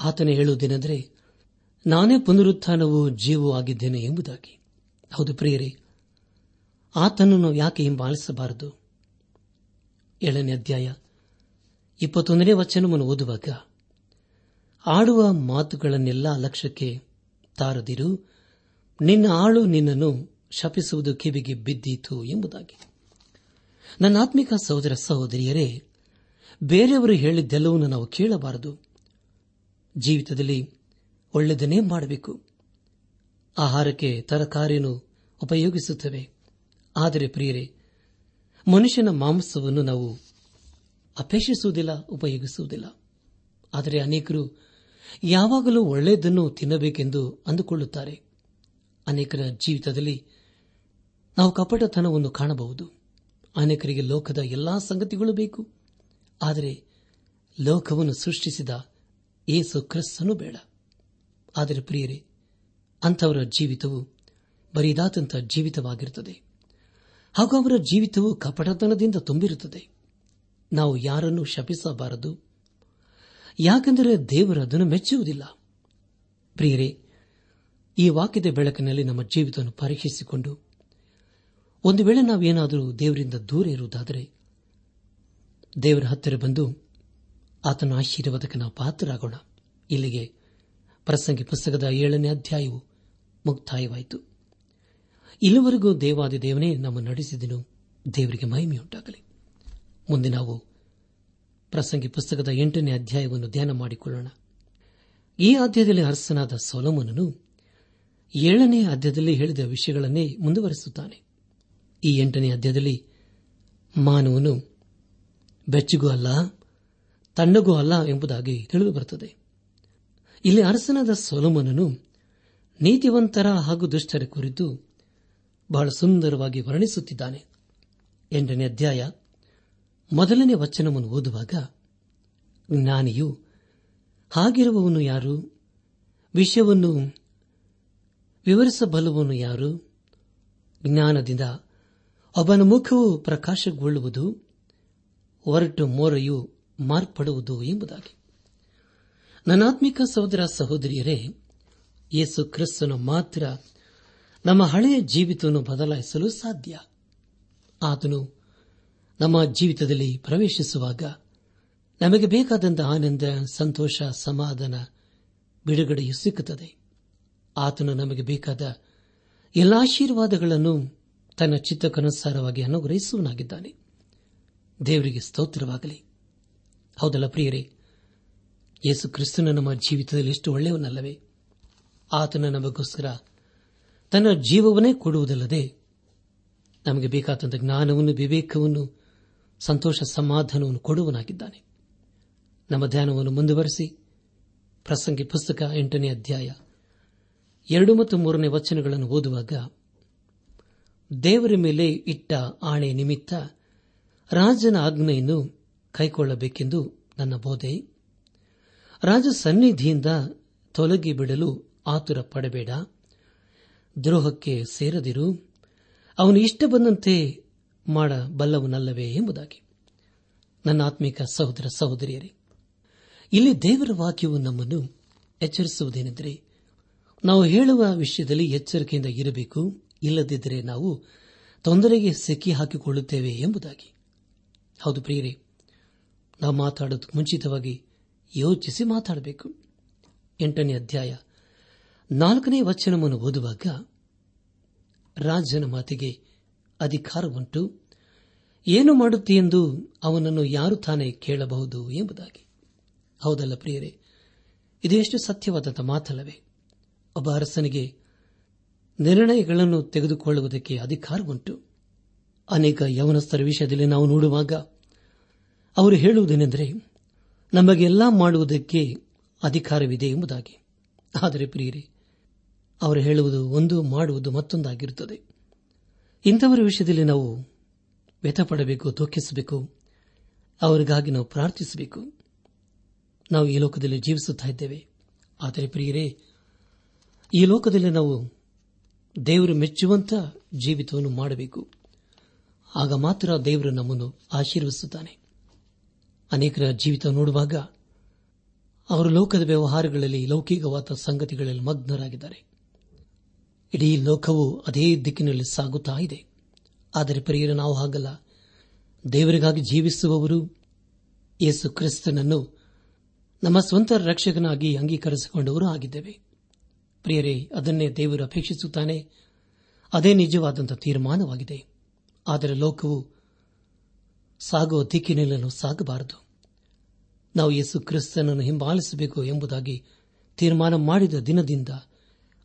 [SPEAKER 1] ಆತನ ಹೇಳುವುದೇನೆಂದರೆ, ನಾನೇ ಪುನರುತ್ಥಾನವು ಜೀವವೂ ಆಗಿದ್ದೇನೆ ಎಂಬುದಾಗಿ. ಹೌದು ಪ್ರಿಯರೇ, ಆತನನ್ನು ಯಾಕೆ ಹಿಂಬಾಲಿಸಬಾರದು ಏಳನೇ ಅಧ್ಯಾಯ ಇಪ್ಪತ್ತೊಂದನೇ ವಚನವನ್ನು ಓದುವಾಗ, ಆಡುವ ಮಾತುಗಳನ್ನೆಲ್ಲ ಲಕ್ಷ್ಯಕ್ಕೆ ತಾರದಿರು, ನಿನ್ನ ಆಳು ನಿನ್ನನ್ನು ಶಪಿಸುವುದು ಕಿವಿಗೆ ಬಿದ್ದೀತು ಎಂಬುದಾಗಿ. ನನ್ನ ಆತ್ಮಿಕ ಸಹೋದರ ಸಹೋದರಿಯರೇ, ಬೇರೆಯವರು ಹೇಳಿದ್ದೆಲ್ಲವನ್ನು ನಾವು ಕೇಳಬಾರದು. ಜೀವಿತದಲ್ಲಿ ಒಳ್ಳೆಯದನ್ನೇ ಮಾಡಬೇಕು. ಆಹಾರಕ್ಕೆ ತರಕಾರಿಯನ್ನು ಉಪಯೋಗಿಸುತ್ತವೆ. ಆದರೆ ಪ್ರಿಯರೇ, ಮನುಷ್ಯನ ಮಾಂಸವನ್ನು ನಾವು ಅಪೇಕ್ಷಿಸುವುದಿಲ್ಲ, ಉಪಯೋಗಿಸುವುದಿಲ್ಲ. ಆದರೆ ಅನೇಕರು ಯಾವಾಗಲೂ ಒಳ್ಳೆಯದನ್ನು ತಿನ್ನಬೇಕೆಂದು ಅಂದುಕೊಳ್ಳುತ್ತಾರೆ. ಅನೇಕರ ಜೀವಿತದಲ್ಲಿ ನಾವು ಕಪಟತನವನ್ನು ಕಾಣಬಹುದು. ಅನೇಕರಿಗೆ ಲೋಕದ ಎಲ್ಲಾ ಸಂಗತಿಗಳು ಬೇಕು. ಆದರೆ ಲೋಕವನ್ನು ಸೃಷ್ಟಿಸಿದ ಏಸು ಕ್ರಿಸ್ತನು ಬೇಡ. ಆದರೆ ಪ್ರಿಯರೇ, ಅಂಥವರ ಜೀವಿತವು ಬರಿದಾದಂಥ ಜೀವಿತವಾಗಿರುತ್ತದೆ. ಹಾಗೂ ಅವರ ಜೀವಿತವು ಕಪಟತನದಿಂದ ತುಂಬಿರುತ್ತದೆ. ನಾವು ಯಾರನ್ನೂ ಶಪಿಸಬಾರದು. ಯಾಕೆಂದರೆ ದೇವರ ಅದನ್ನು ಮೆಚ್ಚುವುದಿಲ್ಲ. ಪ್ರಿಯರೇ, ಈ ವಾಕ್ಯದ ಬೆಳಕಿನಲ್ಲಿ ನಮ್ಮ ಜೀವಿತವನ್ನು ಪರೀಕ್ಷಿಸಿಕೊಂಡು ಒಂದು ವೇಳೆ ನಾವೇನಾದರೂ ದೇವರಿಂದ ದೂರ ಇರುವುದಾದರೆ ದೇವರ ಹತ್ತಿರ ಬಂದು ಆತನ ಆಶೀರ್ವಾದಕ್ಕೆ ನಾವು ಪಾತ್ರರಾಗೋಣ. ಇಲ್ಲಿಗೆ ಪ್ರಸಂಗಿ ಪುಸ್ತಕದ ಏಳನೇ ಅಧ್ಯಾಯವು ಮುಕ್ತಾಯವಾಯಿತು. ಇಲ್ಲಿವರೆಗೂ ದೇವಾದಿ ದೇವನೇ ನಮ್ಮ ನಡೆಸಿದನು. ದೇವರಿಗೆ ಮಹಿಮೆಯುಂಟಾಗಲಿ. ಮುಂದೆ ನಾವು ಪ್ರಸಂಗಿ ಪುಸ್ತಕದ ಎಂಟನೇ ಅಧ್ಯಾಯವನ್ನು ಧ್ಯಾನ ಮಾಡಿಕೊಳ್ಳೋಣ. ಈ ಅಧ್ಯಾಯದಲ್ಲಿ ಅರಸನಾದ ಸೊಲೋಮನನು ಏಳನೇ ಅಧ್ಯಾಯದಲ್ಲಿ ಹೇಳಿದ ವಿಷಯಗಳನ್ನೇ ಮುಂದುವರೆಸುತ್ತಾನೆ. ಈ ಎಂಟನೇ ಅಧ್ಯಾಯದಲ್ಲಿ ಮಾನವನು ಬೆಚ್ಚಿಗೂ ಅಲ್ಲ, ತಣ್ಣಗೂ ಅಲ್ಲ ಎಂಬುದಾಗಿ ತಿಳಿದುಬರುತ್ತದೆ. ಇಲ್ಲಿ ಅರಸನಾದ ಸೊಲೋಮನನು ನೀತಿವಂತರ ಹಾಗೂ ದುಷ್ಟರ ಕುರಿತು ಬಹಳ ಸುಂದರವಾಗಿ ವರ್ಣಿಸುತ್ತಿದ್ದಾನೆ. ಎಂಟನೇ ಅಧ್ಯಾಯ ಮೊದಲನೇ ವಚನವನ್ನು ಓದುವಾಗ, ಜ್ಞಾನಿಯು, ಹಾಗಿರುವವನು ಯಾರು? ವಿಷಯವನ್ನು ವಿವರಿಸಬಲ್ಲವನು ಯಾರು? ಜ್ಞಾನದಿಂದ ಒಬ್ಬನ ಮುಖವು ಪ್ರಕಾಶಗೊಳ್ಳುವುದು, ಹೊರಟು ಮೋರೆಯು ಮಾರ್ಪಡುವುದು ಎಂಬುದಾಗಿ. ನನಾತ್ಮಿಕ ಸಹೋದರ ಸಹೋದರಿಯರೇ, ಯೇಸು ಕ್ರಿಸ್ತನು ಮಾತ್ರ ನಮ್ಮ ಹಳೆಯ ಜೀವಿತವನ್ನು ಬದಲಾಯಿಸಲು ಸಾಧ್ಯ. ಆತನು ನಮ್ಮ ಜೀವಿತದಲ್ಲಿ ಪ್ರವೇಶಿಸುವಾಗ ನಮಗೆ ಬೇಕಾದಂತಹ ಆನಂದ, ಸಂತೋಷ, ಸಮಾಧಾನ, ಬಿಡುಗಡೆಯು ಸಿಕ್ಕುತ್ತದೆ. ಆತನು ನಮಗೆ ಬೇಕಾದ ಎಲ್ಲ ಆಶೀರ್ವಾದಗಳನ್ನು ತನ್ನ ಚಿತ್ತಕ್ಕನುಸಾರವಾಗಿ ಅನುಗ್ರಹಿಸುವನಾಗಿದ್ದಾನೆ ದೇವರಿಗೆ ಸ್ತೋತ್ರವಾಗಲಿ. ಹೌದಲ್ಲ ಪ್ರಿಯರೇ, ಯೇಸು ಕ್ರಿಸ್ತನ ನಮ್ಮ ಜೀವಿತದಲ್ಲಿ ಎಷ್ಟು ಒಳ್ಳೆಯವನಲ್ಲವೇ? ಆತನ ನಮಗೋಸ್ಕರ ತನ್ನ ಜೀವವನ್ನೇ ಕೊಡುವುದಲ್ಲದೆ ನಮಗೆ ಬೇಕಾದಂಥ ಜ್ಞಾನವನ್ನು, ವಿವೇಕವನ್ನು, ಸಂತೋಷ ಸಮಾಧಾನವನ್ನು ಕೊಡುವನಾಗಿದ್ದಾನೆ ನಮ್ಮ ಧ್ಯಾನವನ್ನು ಮುಂದುವರೆಸಿ, ಪ್ರಸಂಗಿ ಪುಸ್ತಕ ಎಂಟನೇ ಅಧ್ಯಾಯ ಎರಡು ಮತ್ತು ಮೂರನೇ ವಚನಗಳನ್ನು ಓದುವಾಗ ದೇವರ ಮೇಲೆ ಇಟ್ಟ ಆಣೆ ನಿಮಿತ್ತ ರಾಜನ ಆಜ್ಞೆಯನ್ನು ಕೈಕೊಳ್ಳಬೇಕೆಂದು ನನ್ನ ಬೋಧೆ. ರಾಜ ಸನ್ನಿಧಿಯಿಂದ ತೊಲಗಿ ಬಿಡಲು ಆತುರ ಪಡಬೇಡ. ದ್ರೋಹಕ್ಕೆ ಸೇರದಿರು. ಅವನು ಇಷ್ಟ ಬಂದಂತೆ ಮಾಡಬಲ್ಲವನಲ್ಲವೇ ಎಂಬುದಾಗಿ. ನನ್ನ ಆತ್ಮಿಕ ಸಹೋದರ ಸಹೋದರಿಯರೇ, ಇಲ್ಲಿ ದೇವರ ವಾಕ್ಯವು ನಮ್ಮನ್ನು ಎಚ್ಚರಿಸುವುದೇನೆಂದರೆ, ನಾವು ಹೇಳುವ ವಿಷಯದಲ್ಲಿ ಎಚ್ಚರಿಕೆಯಿಂದ ಇರಬೇಕು. ಇಲ್ಲದಿದ್ದರೆ ನಾವು ತೊಂದರೆಗೆ ಸಿಕ್ಕಿ ಹಾಕಿಕೊಳ್ಳುತ್ತೇವೆ ಎಂಬುದಾಗಿ. ಹೌದು ಪ್ರಿಯರೇ, ನಾವು ಮಾತಾಡೋದು ಮುಂಚಿತವಾಗಿ ಯೋಚಿಸಿ ಮಾತಾಡಬೇಕು. ಎಂಟನೇ ಅಧ್ಯಾಯ ನಾಲ್ಕನೇ ವಚನವನ್ನು ಓದುವಾಗ ರಾಜನ ಮಾತಿಗೆ ಅಧಿಕಾರವುಂಟು. ಏನು ಮಾಡುತ್ತೆಯೆಂದು ಅವನನ್ನು ಯಾರು ತಾನೇ ಕೇಳಬಹುದು ಎಂಬುದಾಗಿ. ಹೌದಲ್ಲ ಪ್ರಿಯರೇ, ಇದೆಷ್ಟು ಸತ್ಯವಾದ ಮಾತಲ್ಲವೇ. ಒಬ್ಬ ಅರಸನಿಗೆ ನಿರ್ಣಯಗಳನ್ನು ತೆಗೆದುಕೊಳ್ಳುವುದಕ್ಕೆ ಅಧಿಕಾರವುಂಟು ಅನೇಕ ಯವನಸ್ಥರ ವಿಷಯದಲ್ಲಿ ನಾವು ನೋಡುವಾಗ ಅವರು ಹೇಳುವುದೇನೆಂದರೆ ನಮಗೆಲ್ಲ ಮಾಡುವುದಕ್ಕೆ ಅಧಿಕಾರವಿದೆ ಎಂಬುದಾಗಿ. ಆದರೆ ಪ್ರಿಯರಿ, ಅವರು ಹೇಳುವುದು ಒಂದು, ಮಾಡುವುದು ಮತ್ತೊಂದಾಗಿರುತ್ತದೆ. ಇಂಥವರ ವಿಷಯದಲ್ಲಿ ನಾವು ವ್ಯಥಪಡಬೇಕು, ದುಃಖಿಸಬೇಕು. ಅವರಿಗಾಗಿ ನಾವು ಪ್ರಾರ್ಥಿಸಬೇಕು. ನಾವು ಈ ಲೋಕದಲ್ಲಿ ಜೀವಿಸುತ್ತಿದ್ದೇವೆ ಆದರೆ ಪ್ರಿಯರೇ, ಈ ಲೋಕದಲ್ಲಿ ನಾವು ದೇವರು ಮೆಚ್ಚುವಂತ ಜೀವಿತವನ್ನು ಮಾಡಬೇಕು. ಆಗ ಮಾತ್ರ ದೇವರು ನಮ್ಮನ್ನು ಆಶೀರ್ವಿಸುತ್ತಾನೆ ಅನೇಕರ ಜೀವಿತ ನೋಡುವಾಗ ಅವರು ಲೋಕದ ವ್ಯವಹಾರಗಳಲ್ಲಿ, ಲೌಕಿಕವಾದ ಸಂಗತಿಗಳಲ್ಲಿ ಮಗ್ನರಾಗಿದ್ದಾರೆ. ಇಡೀ ಲೋಕವು ಅದೇ ದಿಕ್ಕಿನಲ್ಲಿ ಸಾಗುತ್ತಾ ಇದೆ. ಆದರೆ ಪರಿಯರ, ನಾವು ಹಾಗಲ್ಲ. ದೇವರಿಗಾಗಿ ಜೀವಿಸುವವರು ಯೇಸು ಕ್ರಿಸ್ತನನ್ನು ನಮ್ಮ ಸ್ವಂತ ರಕ್ಷಕನಾಗಿ ಅಂಗೀಕರಿಸಿಕೊಂಡವರು ಆಗಿದ್ದೇವೆ. ಪ್ರಿಯರೇ, ಅದನ್ನೇ ದೇವರು ಅಪೇಕ್ಷಿಸುತ್ತಾನೆ. ಅದೇ ನಿಜವಾದಂಥ ತೀರ್ಮಾನವಾಗಿದೆ. ಆದರೆ ಲೋಕವು ಸಾಗುವ ದಿಕ್ಕಿನಲ್ಲೂ ಸಾಗಬಾರದು. ನಾವು ಯೇಸು ಕ್ರಿಸ್ತನನ್ನು ಹಿಂಬಾಲಿಸಬೇಕು ಎಂಬುದಾಗಿ ತೀರ್ಮಾನ ಮಾಡಿದ ದಿನದಿಂದ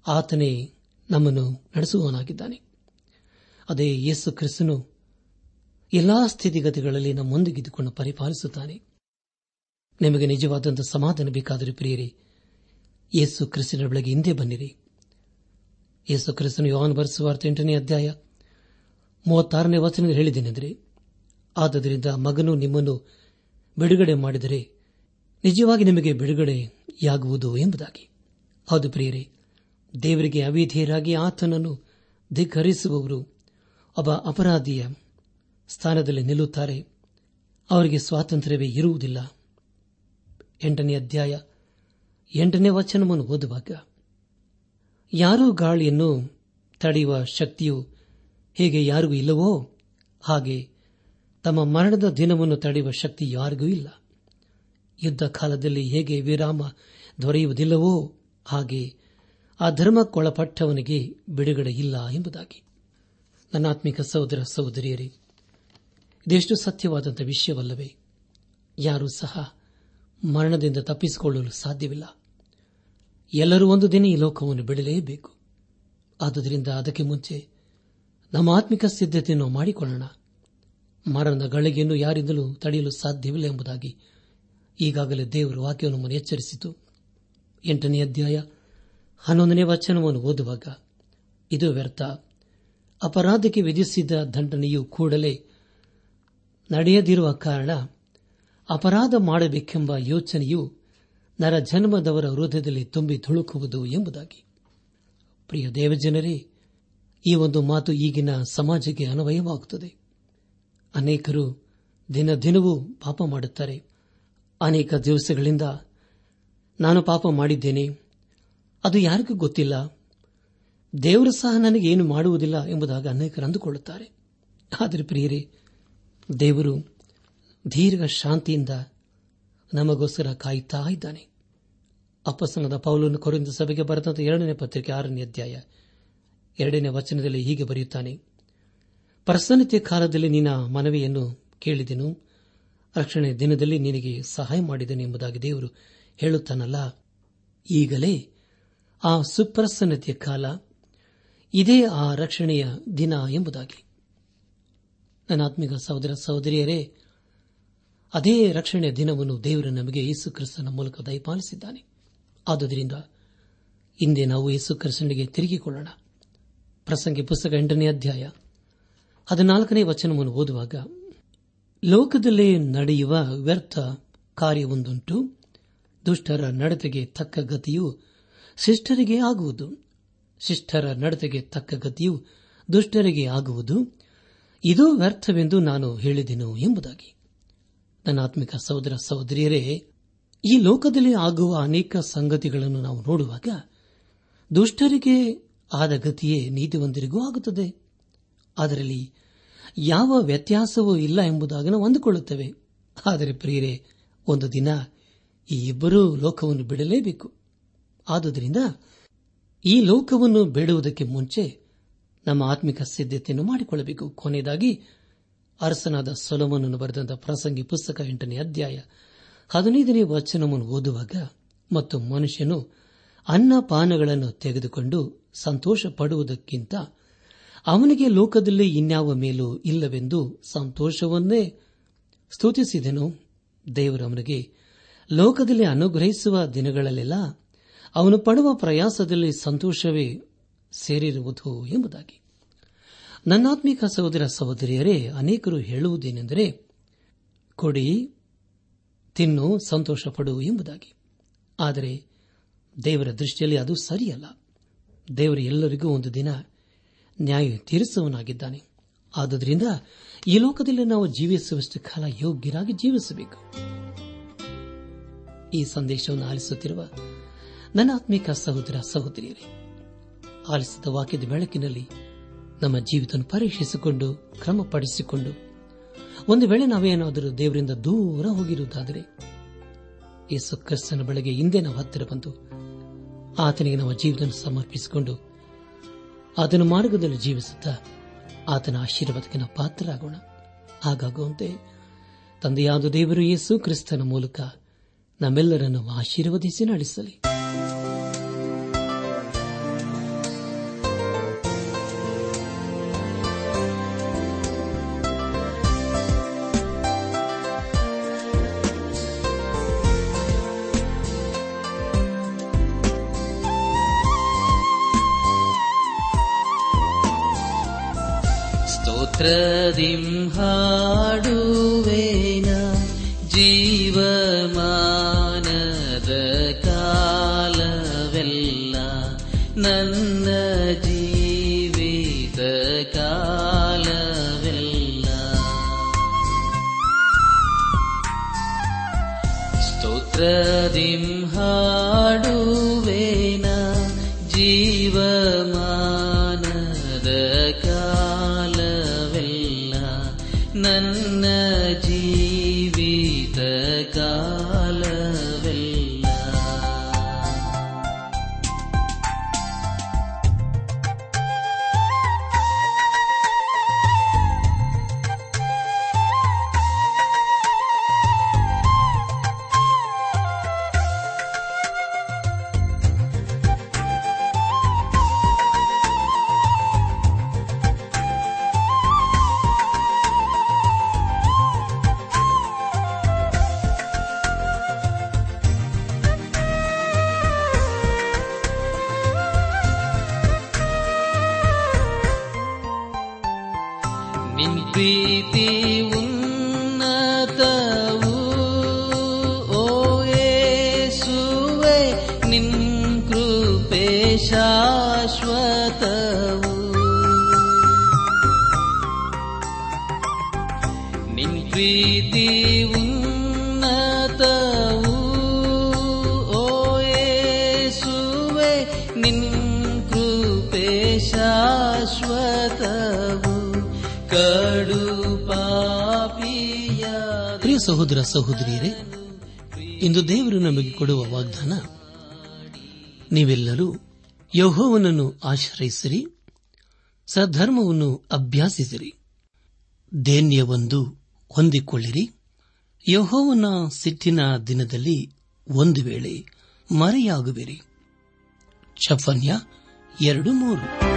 [SPEAKER 1] ಆತನೇ ನಮ್ಮನ್ನು ನಡೆಸುವವನಾಗಿದ್ದಾನೆ. ಅದೇ ಯೇಸು ಕ್ರಿಸ್ತನು ಎಲ್ಲಾ ಸ್ಥಿತಿಗತಿಗಳಲ್ಲಿ ನಮ್ಮೊಂದಿಗಿದ್ದುಕೊಂಡು ಪರಿಪಾಲಿಸುತ್ತಾನೆ. ನಿಮಗೆ ನಿಜವಾದಂಥ ಸಮಾಧಾನ ಬೇಕಾದರೆ ಪ್ರಿಯರೇ ಯೇಸು ಕ್ರಿಸ್ತನ ಬೆಳಗ್ಗೆ ಹಿಂದೆ ಬನ್ನಿರಿ. ಯೇಸು ಕ್ರಿಸ್ತನು ಯೋಹಾನ್ ಬರೆಸುವಾರ್ಥ ಎಂಟನೇ ಅಧ್ಯಾಯ ಮೂವತ್ತಾರನೇ ವಚನ ಹೇಳಿದ್ದೇನೆಂದರೆ, ಆದ್ದರಿಂದ ಮಗನು ನಿಮ್ಮನ್ನು ಬಿಡುಗಡೆ ಮಾಡಿದರೆ ನಿಜವಾಗಿ ನಿಮಗೆ ಬಿಡುಗಡೆಯಾಗುವುದು ಎಂಬುದಾಗಿ. ಹೌದು ಪ್ರಿಯರೇ, ದೇವರಿಗೆ ಅವಿಧೇಯರಾಗಿ ಆತನನ್ನು ಧಿಕ್ಕರಿಸುವವರು ಒಬ್ಬ ಅಪರಾಧಿಯ ಸ್ಥಾನದಲ್ಲಿ ನಿಲ್ಲುತ್ತಾರೆ. ಅವರಿಗೆ ಸ್ವಾತಂತ್ರ್ಯವೇ ಇರುವುದಿಲ್ಲ. ಎಂಟನೇ ಅಧ್ಯಾಯ ಎಂಟನೇ ವಚನವನ್ನು ಓದುವಾಗ, ಯಾರೂ ಗಾಳಿಯನ್ನು ತಡೆಯುವ ಶಕ್ತಿಯು ಹೇಗೆ ಯಾರಿಗೂ ಇಲ್ಲವೋ ಹಾಗೆ ತಮ್ಮ ಮರಣದ ದಿನವನ್ನು ತಡೆಯುವ ಶಕ್ತಿ ಯಾರಿಗೂ ಇಲ್ಲ. ಯುದ್ಧ ಕಾಲದಲ್ಲಿ ಹೇಗೆ ವಿರಾಮ ದೊರೆಯುವುದಿಲ್ಲವೋ ಹಾಗೆ ಆ ಧರ್ಮಕ್ಕೊಳಪಟ್ಟವನಿಗೆ ಬಿಡುಗಡೆ ಇಲ್ಲ ಎಂಬುದಾಗಿ. ನನ್ನಾತ್ಮಿಕ ಸಹೋದರ ಸಹೋದರಿಯರೇ, ಇದೆಷ್ಟು ಸತ್ಯವಾದಂಥ ವಿಷಯವಲ್ಲವೇ, ಯಾರೂ ಸಹ ಮರಣದಿಂದ ತಪ್ಪಿಸಿಕೊಳ್ಳಲು ಸಾಧ್ಯವಿಲ್ಲ. ಎಲ್ಲರೂ ಒಂದು ದಿನ ಈ ಲೋಕವನ್ನು ಬಿಡಲೇಬೇಕು. ಆದುದರಿಂದ ಅದಕ್ಕೆ ಮುಂಚೆ ನಮ್ಮ ಆತ್ಮಿಕ ಸಿದ್ಧತೆಯನ್ನು ಮಾಡಿಕೊಳ್ಳೋಣ. ಮರಣದ ಗಳಿಗೆಯನ್ನು ಯಾರಿಂದಲೂ ತಡೆಯಲು ಸಾಧ್ಯವಿಲ್ಲ ಎಂಬುದಾಗಿ ಈಗಾಗಲೇ ದೇವರು ವಾಕ್ಯವನ್ನು ನಮ್ಮನ್ನು ಎಚ್ಚರಿಸಿತು. ಎಂಟನೇ ಅಧ್ಯಾಯ ಹನ್ನೊಂದನೇ ವಚನವನ್ನು ಓದುವಾಗ, ಇದು ವ್ಯರ್ಥ, ಅಪರಾಧಕ್ಕೆ ವಿಧಿಸಿದ ದಂಡನೆಯು ಕೂಡಲೇ ನಡೆಯದಿರುವ ಕಾರಣ ಅಪರಾಧ ಮಾಡಬೇಕೆಂಬ ಯೋಚನೆಯು ನರ ಜನ್ಮದವರ ಹೃದಯದಲ್ಲಿ ತುಂಬಿ ತುಳುಕುವುದು ಎಂಬುದಾಗಿ. ಪ್ರಿಯ ದೇವಜನರೇ, ಈ ಒಂದು ಮಾತು ಈಗಿನ ಸಮಾಜಕ್ಕೆ ಅನ್ವಯವಾಗುತ್ತದೆ. ಅನೇಕರು ದಿನ ದಿನವೂ ಪಾಪ ಮಾಡುತ್ತಾರೆ. ಅನೇಕ ದಿವಸಗಳಿಂದ ನಾನು ಪಾಪ ಮಾಡಿದ್ದೇನೆ. ಅದು ಯಾರಿಗೂ ಗೊತ್ತಿಲ್ಲ. ದೇವರು ಸಹ ನನಗೆ ಏನು ಮಾಡುವುದಿಲ್ಲ ಎಂಬುದಾಗಿ ಅನೇಕರು ಅಂದುಕೊಳ್ಳುತ್ತಾರೆ. ಆದರೆ ಪ್ರಿಯರೇ, ದೇವರು ದೀರ್ಘ ಶಾಂತಿಯಿಂದ ನಮಗೋಸ್ಕರ ಕಾಯುತ್ತಾ ಇದ್ದಾನೆ. ಅಪಸನದ ಪೌಲನ್ನು ಕೊರಿಂದ ಸಭೆಗೆ ಬರೆದ ಎರಡನೇ ಪತ್ರಿಕೆ ಆರನೇ ಅಧ್ಯಾಯ ಎರಡನೇ ವಚನದಲ್ಲಿ ಹೀಗೆ ಬರೆಯುತ್ತಾನೆ. ಪ್ರಸನ್ನತೆಯ ಕಾಲದಲ್ಲಿ ನಿನ್ನ ಮನವಿಯನ್ನು ಕೇಳಿದೆನು. ರಕ್ಷಣೆ ದಿನದಲ್ಲಿ ನಿನಗೆ ಸಹಾಯ ಮಾಡಿದನು ಎಂಬುದಾಗಿ ದೇವರು ಹೇಳುತ್ತಾನಲ್ಲ. ಈಗಲೇ ಆ ಸುಪ್ರಸನ್ನತೆಯ ಕಾಲ, ಇದೇ ಆ ರಕ್ಷಣೆಯ ದಿನ ಎಂಬುದಾಗಿ. ನನ್ನ ಆತ್ಮಿಕ ಸಹೋದರ ಸಹೋದರಿಯರೇ ಅದೇ ರಕ್ಷಣೆಯ ದಿನವನ್ನು ದೇವರು ನಮಗೆ ಯೇಸು ಕ್ರಿಸ್ತನ ಮೂಲಕ ದಯಪಾಲಿಸಿದ್ದಾನೆ. ಆದುದರಿಂದ ಹಿಂದೆ ನಾವು ಯೇಸು ಕ್ರಿಸ್ತನಿಗೆ ತಿರುಗಿಕೊಳ್ಳೋಣ. ಪ್ರಸಂಗಿ ಪುಸ್ತಕ ಎಂಟನೇ ಅಧ್ಯಾಯ ಹದಿನಾಲ್ಕನೇ ವಚನವನ್ನು ಓದುವಾಗ, ಲೋಕದಲ್ಲಿ ನಡೆಯುವ ವ್ಯರ್ಥ ಕಾರ್ಯವೊಂದುಂಟು. ದುಷ್ಟರ ನಡತೆಗೆ ತಕ್ಕ ಗತಿಯು ಶಿಷ್ಟರಿಗೆ ಆಗುವುದು. ಶಿಷ್ಟರ ನಡತೆಗೆ ತಕ್ಕ ಗತಿಯು ದುಷ್ಟರಿಗೆ ಆಗುವುದು. ಇದು ವ್ಯರ್ಥವೆಂದು ನಾನು ಹೇಳಿದೆನು ಎಂಬುದಾಗಿ. ನನ್ನ ಆತ್ಮಿಕ ಸಹೋದರ ಸಹೋದರಿಯರೇ, ಈ ಲೋಕದಲ್ಲಿ ಆಗುವ ಅನೇಕ ಸಂಗತಿಗಳನ್ನು ನಾವು ನೋಡುವಾಗ ದುಷ್ಟರಿಗೆ ಆದ ಗತಿಯೇ ನೀತಿವಂತರಿಗೂ ಆಗುತ್ತದೆ. ಅದರಲ್ಲಿ ಯಾವ ವ್ಯತ್ಯಾಸವೂ ಇಲ್ಲ ಎಂಬುದಾಗಿ ನಾವು ಅಂದುಕೊಳ್ಳುತ್ತೇವೆ. ಆದರೆ ಪ್ರಿಯರೇ, ಒಂದು ದಿನ ಈ ಇಬ್ಬರೂ ಲೋಕವನ್ನು ಬಿಡಲೇಬೇಕು. ಆದುದರಿಂದ ಈ ಲೋಕವನ್ನು ಬೇಡುವುದಕ್ಕೆ ಮುಂಚೆ ನಮ್ಮ ಆತ್ಮಿಕ ಸಿದ್ಧತೆಯನ್ನು ಮಾಡಿಕೊಳ್ಳಬೇಕು. ಕೊನೆಯದಾಗಿ ಅರಸನಾದ ಸೊಲಮನನ್ನು ಬರೆದಂತ ಪ್ರಸಂಗಿ ಪುಸ್ತಕ ಎಂಟನೇ ಅಧ್ಯಾಯ ಹದಿನೈದನೇ ವಚನವನ್ನು ಓದುವಾಗ ಮತ್ತು ಮನುಷ್ಯನು ಅನ್ನಪಾನಗಳನ್ನು ತೆಗೆದುಕೊಂಡು ಸಂತೋಷ ಪಡುವುದಕ್ಕಿಂತ ಅವನಿಗೆ ಲೋಕದಲ್ಲಿ ಇನ್ಯಾವ ಮೇಲೂ ಇಲ್ಲವೆಂದು ಸಂತೋಷವನ್ನೇ ಸ್ತುತಿಸಿದನು. ದೇವರು ಅವನಿಗೆ ಲೋಕದಲ್ಲಿ ಅನುಗ್ರಹಿಸುವ ದಿನಗಳಲ್ಲೆಲ್ಲ ಅವನು ಪಡುವ ಪ್ರಯಾಸದಲ್ಲಿ ಸಂತೋಷವೇ ಸೇರಿರುವುದು ಎಂಬುದಾಗಿ. ನನ್ನಾತ್ಮಿಕ ಸಹೋದರ ಸಹೋದರಿಯರೇ, ಅನೇಕರು ಹೇಳುವುದೇನೆಂದರೆ, ಕೊಡಿ, ತಿನ್ನು ಸಂತೋಷ ಪಡು ಎಂಬುದಾಗಿ. ಆದರೆ ದೇವರ ದೃಷ್ಟಿಯಲ್ಲಿ ಅದು ಸರಿಯಲ್ಲ. ದೇವರು ಎಲ್ಲರಿಗೂ ಒಂದು ದಿನ ನ್ಯಾಯ ತೀರಿಸುವನಾಗಿದ್ದಾನೆ ಆದುದರಿಂದ ಈ ಲೋಕದಲ್ಲಿ ನಾವು ಜೀವಿಸುವಷ್ಟು ಕಾಲ ಯೋಗ್ಯರಾಗಿ ಜೀವಿಸಬೇಕು. ಈ ಸಂದೇಶವನ್ನು ಆಲಿಸುತ್ತಿರುವ ನನ್ನ ಆತ್ಮಿಕ ಸಹೋದರ ಸಹೋದರಿಯರೇ, ಆಲಿಸಿದ ವಾಕ್ಯದ ಬೆಳಕಿನಲ್ಲಿ ನಮ್ಮ ಜೀವಿತ ಪರೀಕ್ಷಿಸಿಕೊಂಡು, ಕ್ರಮಪಡಿಸಿಕೊಂಡು. ಒಂದು ವೇಳೆ ನಾವೇನಾದರೂ ದೇವರಿಂದ ದೂರ ಹೋಗಿರುವುದಾದರೆ, ಯೇಸು ಕ್ರಿಸ್ತನ ಬೆಳಗ್ಗೆ ಹಿಂದೆ ನಾವು ಹತ್ತಿರ ಬಂದು, ಆತನಿಗೆ ನಮ್ಮ ಜೀವಿತ ಸಮರ್ಪಿಸಿಕೊಂಡು, ಆತನ ಮಾರ್ಗದಲ್ಲಿ ಜೀವಿಸುತ್ತಾ, ಆತನ ಆಶೀರ್ವಾದಕ್ಕೆ ನಾವು ಪಾತ್ರರಾಗೋಣ. ಹಾಗಾಗುವಂತೆ ತಂದೆಯಾದ ದೇವರು ಯೇಸು ಕ್ರಿಸ್ತನ ಮೂಲಕ ನಮ್ಮೆಲ್ಲರನ್ನು ಆಶೀರ್ವದಿಸಿ ನಡೆಸಲಿ.
[SPEAKER 2] ಸ್ತೋತ್ರದಿಂ ಹಾಡುವೇನ ಜೀವಮಾನದ
[SPEAKER 1] ಸಹೋದರಿಯರೇ, ಇಂದು ದೇವರು ನಮಗೆ ಕೊಡುವ ವಾಗ್ದಾನ, ನೀವೆಲ್ಲರೂ ಯಹೋವನನ್ನು ಆಶ್ರಯಿಸಿರಿ ಸಧರ್ಮವನ್ನು ಅಭ್ಯಾಸಿಸಿರಿ ದೇನ್ಯವೊಂದು ಹೊಂದಿಕೊಳ್ಳಿರಿ. ಯಹೋವನ ಸಿಟ್ಟಿನ ದಿನದಲ್ಲಿ ಒಂದು ವೇಳೆ ಮರೆಯಾಗುವಿರಿ. ಚಫನ್ಯ ಎರಡು ಮೂರು.